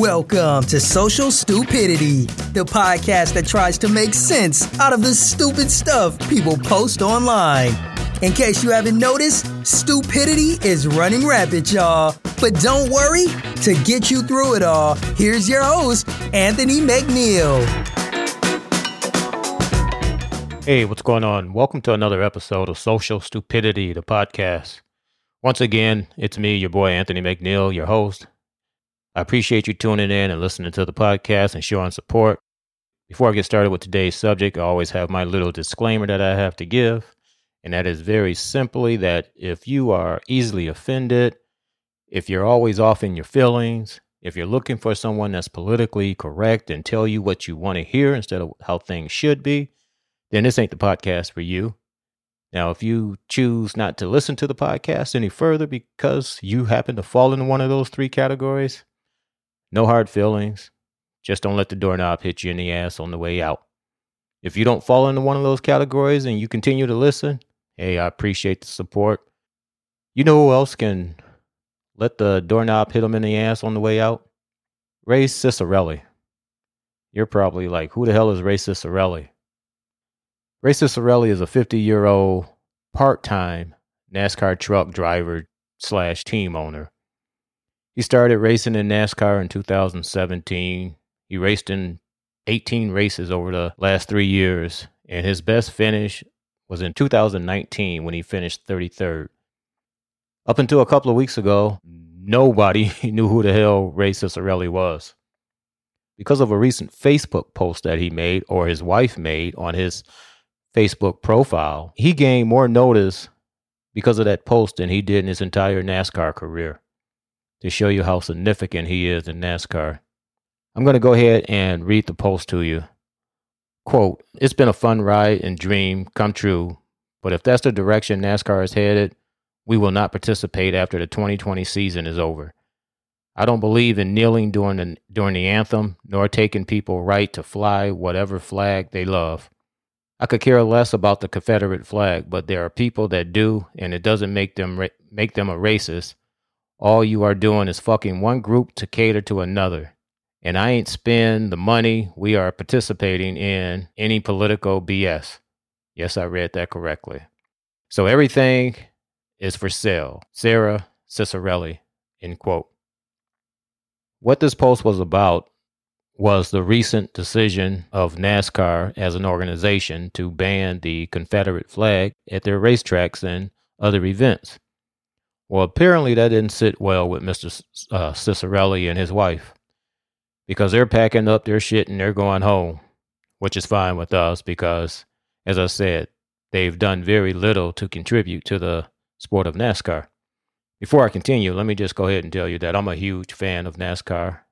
Welcome to Social Stupidity, the podcast that tries to make sense out of the stupid stuff people post online. In case you haven't noticed, stupidity is running rapid, y'all. But don't worry, to get you through it all, here's your host, Anthony McNeil. Hey, what's going on? Welcome to another episode of Social Stupidity, the podcast. Once again, it's me, your boy Anthony McNeil, your host. I appreciate you tuning in and listening to the podcast and showing support. Before I get started with today's subject, I always have my little disclaimer that I have to give, and that is very simply that if you are easily offended, if you're always off in your feelings, if you're looking for someone that's politically correct and tell you what you want to hear instead of how things should be, then this ain't the podcast for you. Now, if you choose not to listen to the podcast any further because you happen to fall into one of those three categories, no hard feelings. Just don't let the doorknob hit you in the ass on the way out. If you don't fall into one of those categories and you continue to listen, hey, I appreciate the support. You know who else can let the doorknob hit them in the ass on the way out? Ray Ciccarelli. You're probably like, who the hell is Ray Ciccarelli? Ray Ciccarelli is a 50 year old part time NASCAR truck driver slash team owner. He started racing in NASCAR in 2017. He raced in 18 races over the last three years, and his best finish was in 2019 when he finished 33rd. Up until a couple of weeks ago, nobody knew who the hell Ray Ciccarelli was. Because of a recent Facebook post that he made, or his wife made on his Facebook profile, he gained more notice because of that post than he did in his entire NASCAR career to show you how significant he is in NASCAR. I'm going to go ahead and read the post to you. Quote, It's been a fun ride and dream come true, but if that's the direction NASCAR is headed, we will not participate after the 2020 season is over. I don't believe in kneeling during the, during the anthem, nor taking people right to fly whatever flag they love. I could care less about the Confederate flag, but there are people that do, and it doesn't make them ra- make them a racist. All you are doing is fucking one group to cater to another. And I ain't spend the money we are participating in any political BS. Yes, I read that correctly. So everything is for sale. Sarah Ciccarelli, end quote. What this post was about was the recent decision of NASCAR as an organization to ban the Confederate flag at their racetracks and other events. Well, apparently that didn't sit well with Mr. Uh, Ciccarelli and his wife because they're packing up their shit and they're going home, which is fine with us because, as I said, they've done very little to contribute to the sport of NASCAR. Before I continue, let me just go ahead and tell you that I'm a huge fan of NASCAR.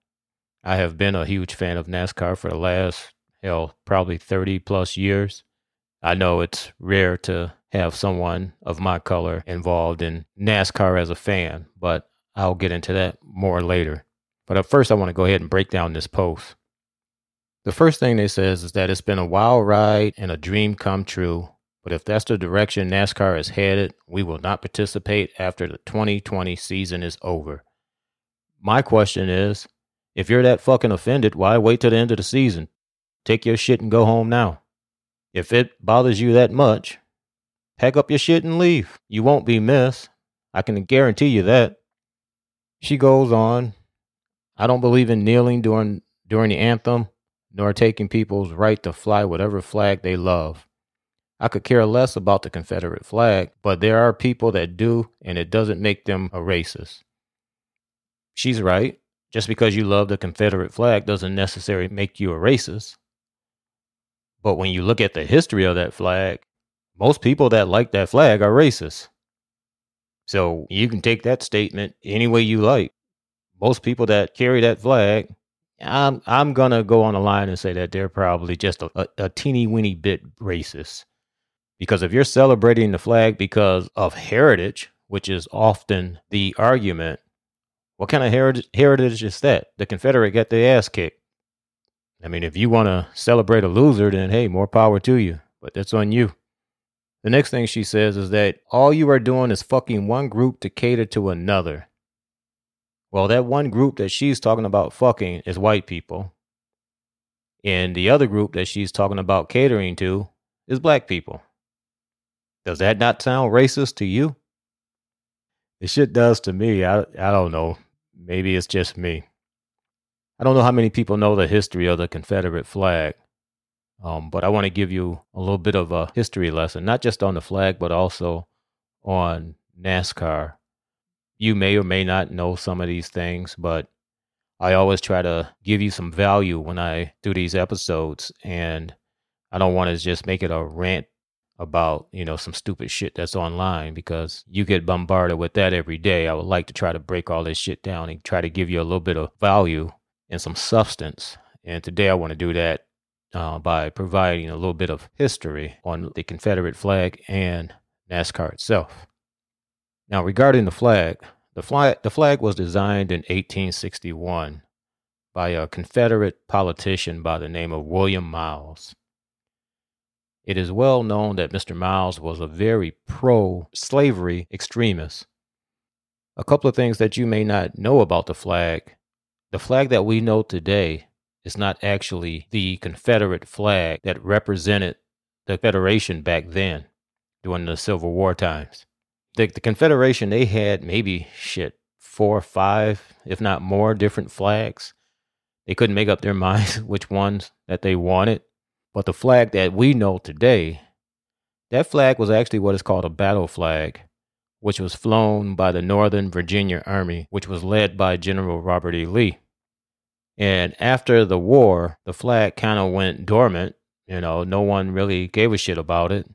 I have been a huge fan of NASCAR for the last, hell, probably 30 plus years. I know it's rare to have someone of my color involved in NASCAR as a fan, but I'll get into that more later. But at first, I want to go ahead and break down this post. The first thing they says is that it's been a wild ride and a dream come true. But if that's the direction NASCAR is headed, we will not participate after the 2020 season is over. My question is if you're that fucking offended, why wait till the end of the season? Take your shit and go home now. If it bothers you that much, pack up your shit and leave. You won't be missed. I can guarantee you that. She goes on, I don't believe in kneeling during during the anthem, nor taking people's right to fly whatever flag they love. I could care less about the Confederate flag, but there are people that do, and it doesn't make them a racist. She's right. Just because you love the Confederate flag doesn't necessarily make you a racist. But when you look at the history of that flag, most people that like that flag are racist. So you can take that statement any way you like. Most people that carry that flag, I'm I'm gonna go on the line and say that they're probably just a, a, a teeny weeny bit racist. Because if you're celebrating the flag because of heritage, which is often the argument, what kind of heritage, heritage is that? The Confederate got their ass kicked. I mean, if you want to celebrate a loser, then hey, more power to you. But that's on you. The next thing she says is that all you are doing is fucking one group to cater to another. Well, that one group that she's talking about fucking is white people. And the other group that she's talking about catering to is black people. Does that not sound racist to you? It shit does to me. I I don't know. Maybe it's just me. I don't know how many people know the history of the Confederate flag. Um, but I want to give you a little bit of a history lesson, not just on the flag, but also on NASCAR. You may or may not know some of these things, but I always try to give you some value when I do these episodes. And I don't want to just make it a rant about, you know, some stupid shit that's online because you get bombarded with that every day. I would like to try to break all this shit down and try to give you a little bit of value and some substance. And today I want to do that uh, by providing a little bit of history on the Confederate flag and NASCAR itself. Now, regarding the flag, the flag, the flag was designed in 1861 by a Confederate politician by the name of William Miles. It is well known that Mr. Miles was a very pro slavery extremist. A couple of things that you may not know about the flag the flag that we know today is not actually the Confederate flag that represented the Federation back then during the Civil War times. The, the Confederation, they had maybe shit, four or five, if not more, different flags. They couldn't make up their minds which ones that they wanted. But the flag that we know today, that flag was actually what is called a battle flag, which was flown by the Northern Virginia Army, which was led by General Robert E. Lee. And after the war, the flag kind of went dormant. You know, no one really gave a shit about it.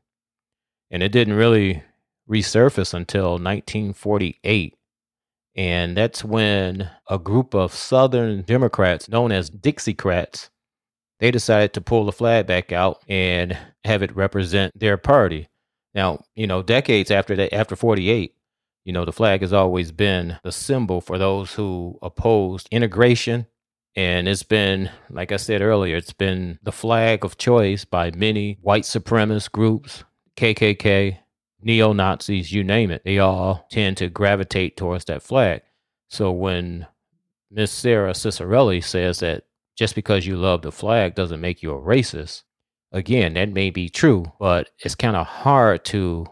And it didn't really resurface until 1948. And that's when a group of Southern Democrats, known as Dixiecrats, they decided to pull the flag back out and have it represent their party. Now, you know, decades after that, after 48, you know, the flag has always been the symbol for those who opposed integration and it's been, like I said earlier, it's been the flag of choice by many white supremacist groups, KKK, neo Nazis, you name it. They all tend to gravitate towards that flag. So when Miss Sarah Ciccarelli says that just because you love the flag doesn't make you a racist, again, that may be true, but it's kind of hard to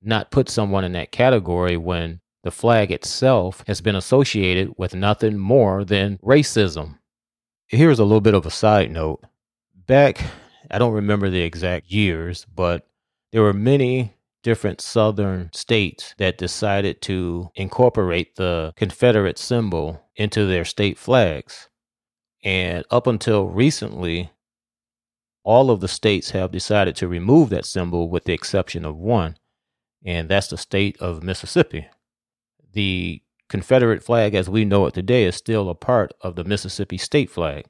not put someone in that category when the flag itself has been associated with nothing more than racism. Here's a little bit of a side note. Back, I don't remember the exact years, but there were many different southern states that decided to incorporate the Confederate symbol into their state flags. And up until recently, all of the states have decided to remove that symbol with the exception of one, and that's the state of Mississippi the Confederate flag as we know it today is still a part of the Mississippi state flag,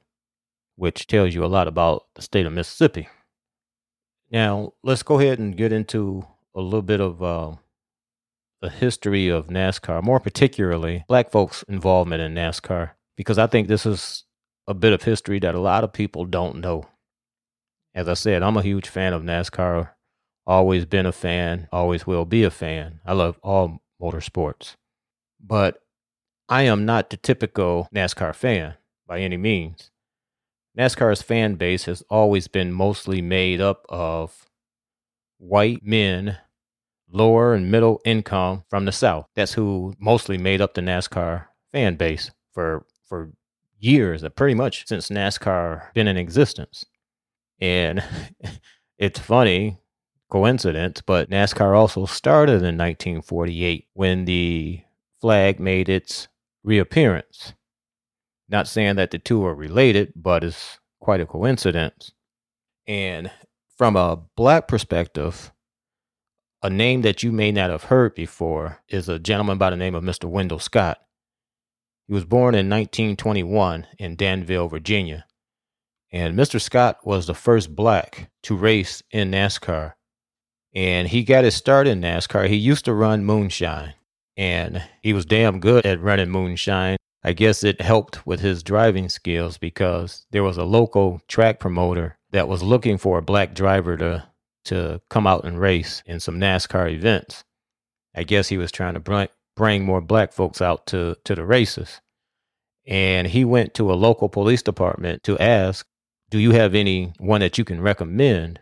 which tells you a lot about the state of Mississippi. Now, let's go ahead and get into a little bit of uh, the history of NASCAR, more particularly black folks' involvement in NASCAR, because I think this is a bit of history that a lot of people don't know. As I said, I'm a huge fan of NASCAR, always been a fan, always will be a fan. I love all motorsports. But I am not the typical NASCAR fan by any means. NASCAR's fan base has always been mostly made up of white men, lower and middle income from the South. That's who mostly made up the NASCAR fan base for for years, pretty much since NASCAR been in existence. And it's funny, coincidence, but NASCAR also started in 1948 when the flag made its reappearance. Not saying that the two are related, but it's quite a coincidence. And from a black perspective, a name that you may not have heard before is a gentleman by the name of Mr. Wendell Scott. He was born in 1921 in Danville, Virginia. And Mr. Scott was the first black to race in NASCAR. And he got his start in NASCAR. He used to run moonshine and he was damn good at running moonshine. I guess it helped with his driving skills because there was a local track promoter that was looking for a black driver to to come out and race in some NASCAR events. I guess he was trying to bring more black folks out to, to the races. And he went to a local police department to ask, Do you have any one that you can recommend?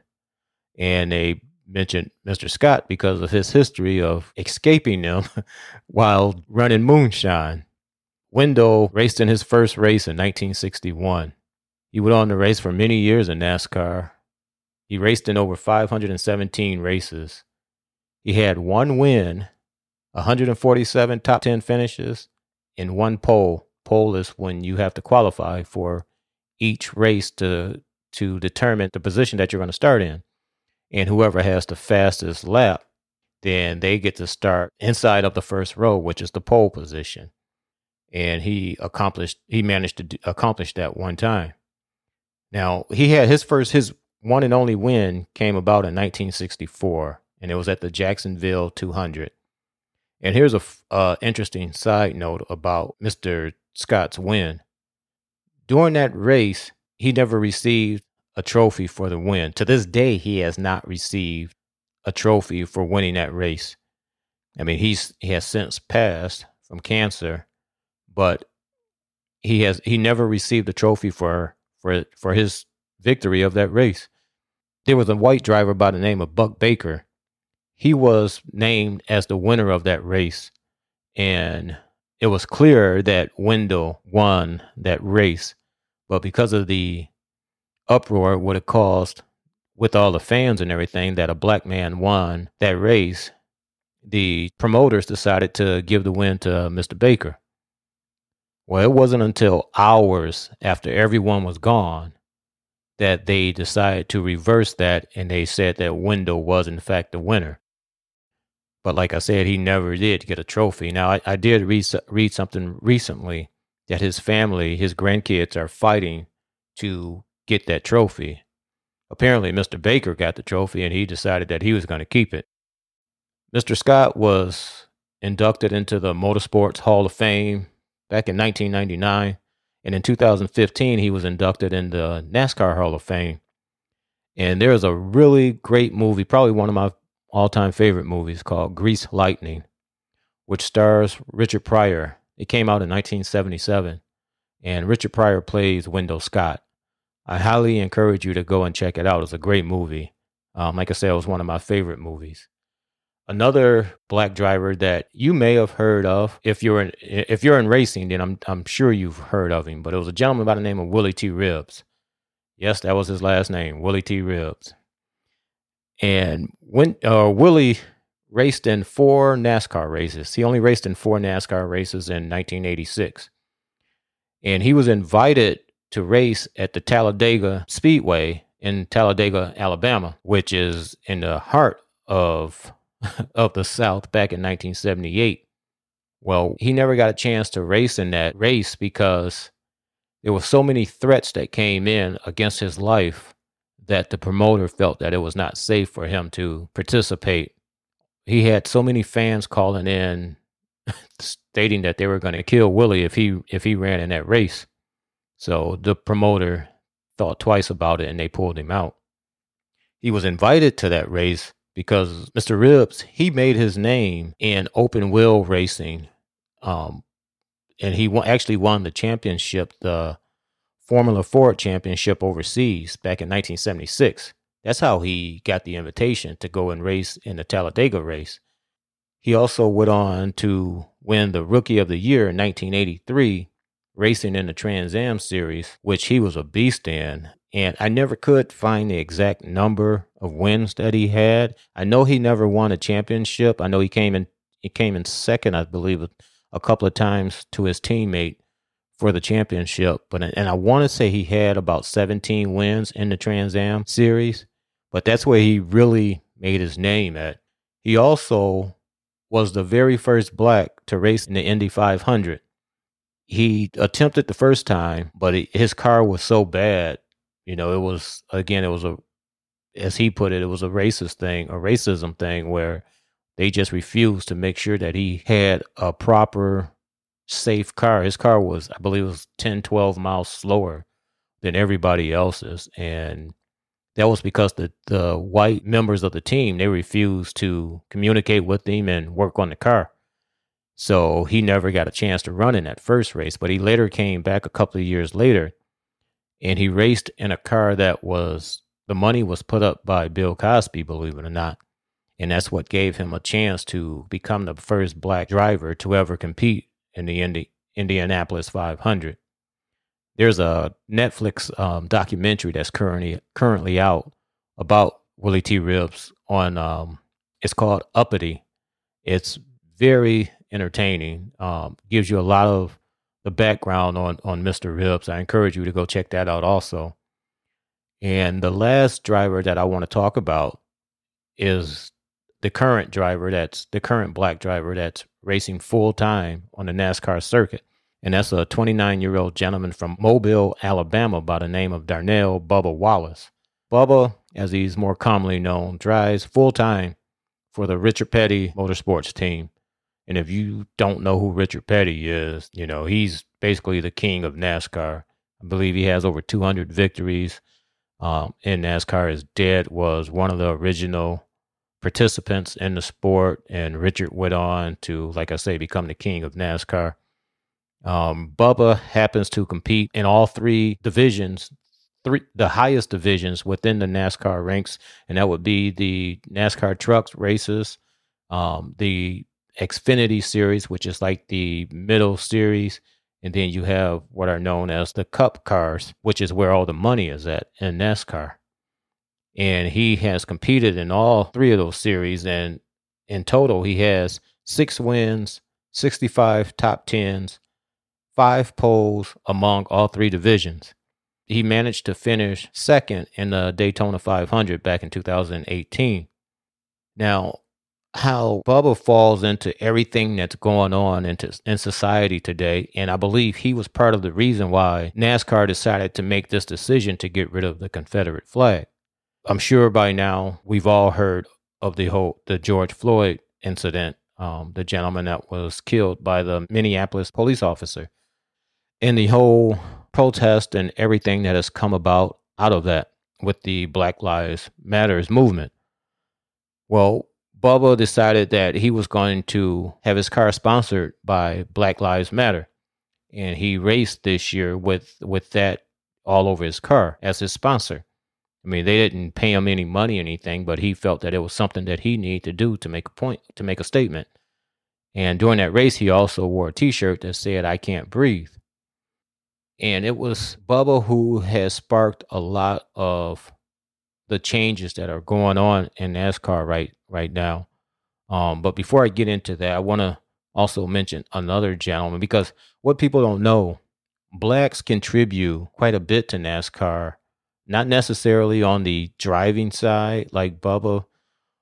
And they mentioned Mr. Scott because of his history of escaping them while running moonshine. Wendell raced in his first race in 1961. He went on to race for many years in NASCAR. He raced in over 517 races. He had one win, 147 top 10 finishes, and one pole. Pole is when you have to qualify for each race to to determine the position that you're going to start in. And whoever has the fastest lap, then they get to start inside of the first row, which is the pole position. And he accomplished he managed to do, accomplish that one time. Now, he had his first his one and only win came about in 1964 and it was at the Jacksonville 200. And here's a uh, interesting side note about Mr. Scott's win. During that race, he never received a trophy for the win. To this day, he has not received a trophy for winning that race. I mean, he's he has since passed from cancer, but he has he never received a trophy for for for his victory of that race. There was a white driver by the name of Buck Baker he was named as the winner of that race. And it was clear that Wendell won that race. But because of the uproar, what it caused with all the fans and everything, that a black man won that race, the promoters decided to give the win to uh, Mr. Baker. Well, it wasn't until hours after everyone was gone that they decided to reverse that and they said that Wendell was, in fact, the winner. But like I said, he never did get a trophy. Now, I, I did read, read something recently that his family, his grandkids, are fighting to get that trophy. Apparently, Mr. Baker got the trophy and he decided that he was going to keep it. Mr. Scott was inducted into the Motorsports Hall of Fame back in 1999. And in 2015, he was inducted in the NASCAR Hall of Fame. And there's a really great movie, probably one of my all time favorite movies called Grease Lightning, which stars Richard Pryor. It came out in 1977, and Richard Pryor plays Wendell Scott. I highly encourage you to go and check it out. It's a great movie. Um, like I said, it was one of my favorite movies. Another black driver that you may have heard of, if you're in if you're in racing, then I'm I'm sure you've heard of him. But it was a gentleman by the name of Willie T. Ribbs. Yes, that was his last name, Willie T. Ribbs. And when uh, Willie raced in four NASCAR races, he only raced in four NASCAR races in 1986. And he was invited to race at the Talladega Speedway in Talladega, Alabama, which is in the heart of of the South back in 1978. Well, he never got a chance to race in that race because there were so many threats that came in against his life that the promoter felt that it was not safe for him to participate. He had so many fans calling in stating that they were going to kill Willie if he if he ran in that race. So the promoter thought twice about it and they pulled him out. He was invited to that race because Mr. Ribbs he made his name in open wheel racing. Um, and he actually won the championship the Formula Ford Championship overseas back in 1976. That's how he got the invitation to go and race in the Talladega race. He also went on to win the Rookie of the Year in 1983, racing in the Trans Am Series, which he was a beast in. And I never could find the exact number of wins that he had. I know he never won a championship. I know he came in he came in second, I believe, a couple of times to his teammate for the championship. But and I want to say he had about 17 wins in the Trans Am series, but that's where he really made his name at. He also was the very first black to race in the Indy 500. He attempted the first time, but his car was so bad. You know, it was again, it was a, as he put it, it was a racist thing, a racism thing where they just refused to make sure that he had a proper safe car. His car was, I believe, was 10, 12 miles slower than everybody else's. And that was because the, the white members of the team, they refused to communicate with him and work on the car. So he never got a chance to run in that first race, but he later came back a couple of years later and he raced in a car that was the money was put up by Bill Cosby, believe it or not. And that's what gave him a chance to become the first black driver to ever compete in the Indi- Indianapolis 500. There's a Netflix um, documentary that's currently currently out about Willie T. Ribbs on um, it's called Uppity. It's very entertaining. Um, gives you a lot of the background on on Mr. Ribbs. I encourage you to go check that out also. And the last driver that I want to talk about is the current driver that's the current black driver that's racing full time on the NASCAR circuit. And that's a 29 year old gentleman from Mobile, Alabama by the name of Darnell Bubba Wallace. Bubba, as he's more commonly known, drives full time for the Richard Petty Motorsports team. And if you don't know who Richard Petty is, you know, he's basically the king of NASCAR. I believe he has over 200 victories um, in NASCAR. His dad was one of the original participants in the sport, and Richard went on to, like I say, become the king of NASCAR. Um, Bubba happens to compete in all three divisions, three the highest divisions within the NASCAR ranks, and that would be the NASCAR trucks races, um, the Xfinity series, which is like the middle series. And then you have what are known as the Cup cars, which is where all the money is at in NASCAR. And he has competed in all three of those series. And in total, he has six wins, 65 top tens, five poles among all three divisions. He managed to finish second in the Daytona 500 back in 2018. Now, how Bubba falls into everything that's going on into, in society today. And I believe he was part of the reason why NASCAR decided to make this decision to get rid of the Confederate flag. I'm sure by now we've all heard of the whole the George Floyd incident, um, the gentleman that was killed by the Minneapolis police officer, and the whole protest and everything that has come about out of that with the Black Lives Matters movement. Well, Bubba decided that he was going to have his car sponsored by Black Lives Matter. And he raced this year with with that all over his car as his sponsor. I mean, they didn't pay him any money or anything, but he felt that it was something that he needed to do to make a point, to make a statement. And during that race, he also wore a T-shirt that said "I can't breathe." And it was Bubba who has sparked a lot of the changes that are going on in NASCAR right right now. Um, but before I get into that, I want to also mention another gentleman because what people don't know, blacks contribute quite a bit to NASCAR, not necessarily on the driving side like Bubba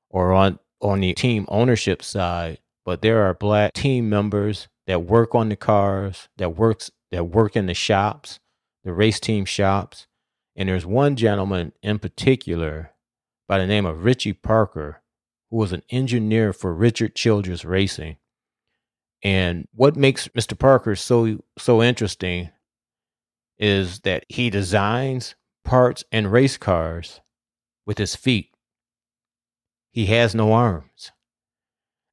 or on on the team ownership side, but there are black team members that work on the cars, that works that work in the shops, the race team shops, and there's one gentleman in particular by the name of Richie Parker, who was an engineer for Richard Childress Racing. And what makes Mr. Parker so so interesting is that he designs parts and race cars with his feet. He has no arms.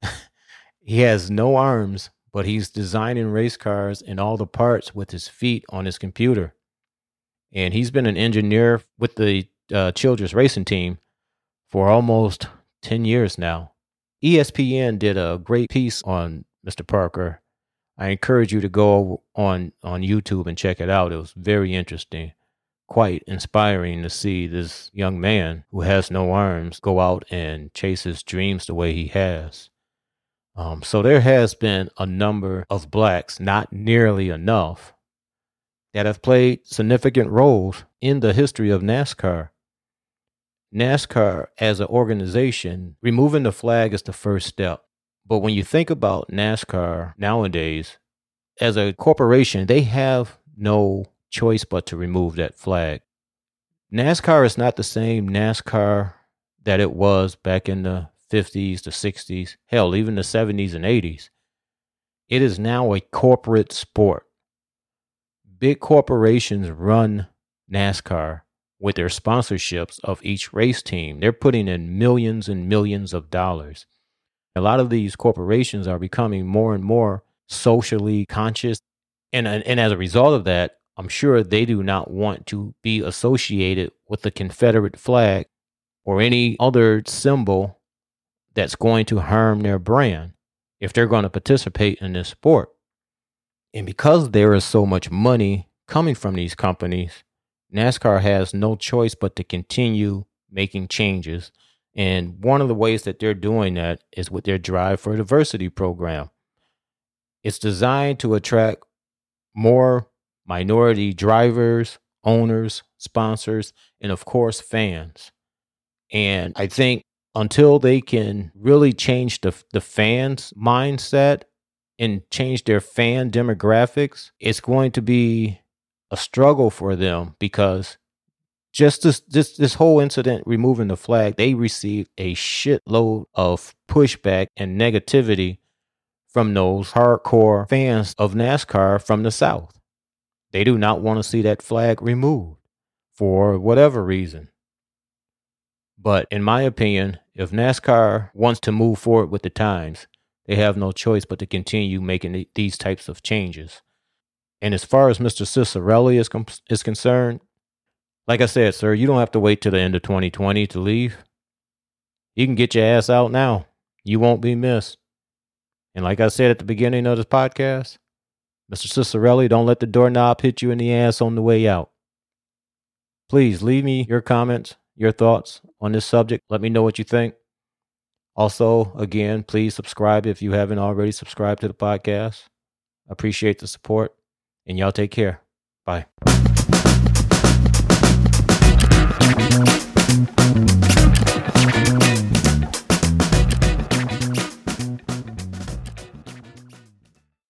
he has no arms, but he's designing race cars and all the parts with his feet on his computer and he's been an engineer with the uh, Racing Team for almost 10 years now. ESPN did a great piece on Mr. Parker. I encourage you to go on on YouTube and check it out. It was very interesting, quite inspiring to see this young man who has no arms go out and chase his dreams the way he has. Um, so there has been a number of blacks, not nearly enough, that have played significant roles in the history of NASCAR. NASCAR as an organization, removing the flag is the first step. But when you think about NASCAR nowadays, as a corporation, they have no choice but to remove that flag. NASCAR is not the same NASCAR that it was back in the 50s, the 60s, hell, even the 70s and 80s. It is now a corporate sport big corporations run NASCAR with their sponsorships of each race team. They're putting in millions and millions of dollars. A lot of these corporations are becoming more and more socially conscious. And, and as a result of that, I'm sure they do not want to be associated with the Confederate flag or any other symbol that's going to harm their brand if they're going to participate in this sport. And because there is so much money coming from these companies, NASCAR has no choice but to continue making changes. And one of the ways that they're doing that is with their Drive for Diversity program. It's designed to attract more minority drivers, owners, sponsors, and of course, fans. And I think until they can really change the, the fans' mindset and change their fan demographics, it's going to be a struggle for them because just this this this whole incident removing the flag, they received a shitload of pushback and negativity from those hardcore fans of NASCAR from the South. They do not want to see that flag removed for whatever reason. But in my opinion, if NASCAR wants to move forward with the times, they have no choice but to continue making these types of changes. And as far as Mr. Ciccarelli is, com- is concerned, like I said, sir, you don't have to wait till the end of 2020 to leave. You can get your ass out now. You won't be missed. And like I said at the beginning of this podcast, Mr. Ciccarelli, don't let the doorknob hit you in the ass on the way out. Please leave me your comments, your thoughts on this subject. Let me know what you think. Also, again, please subscribe if you haven't already subscribed to the podcast. Appreciate the support, and y'all take care. Bye.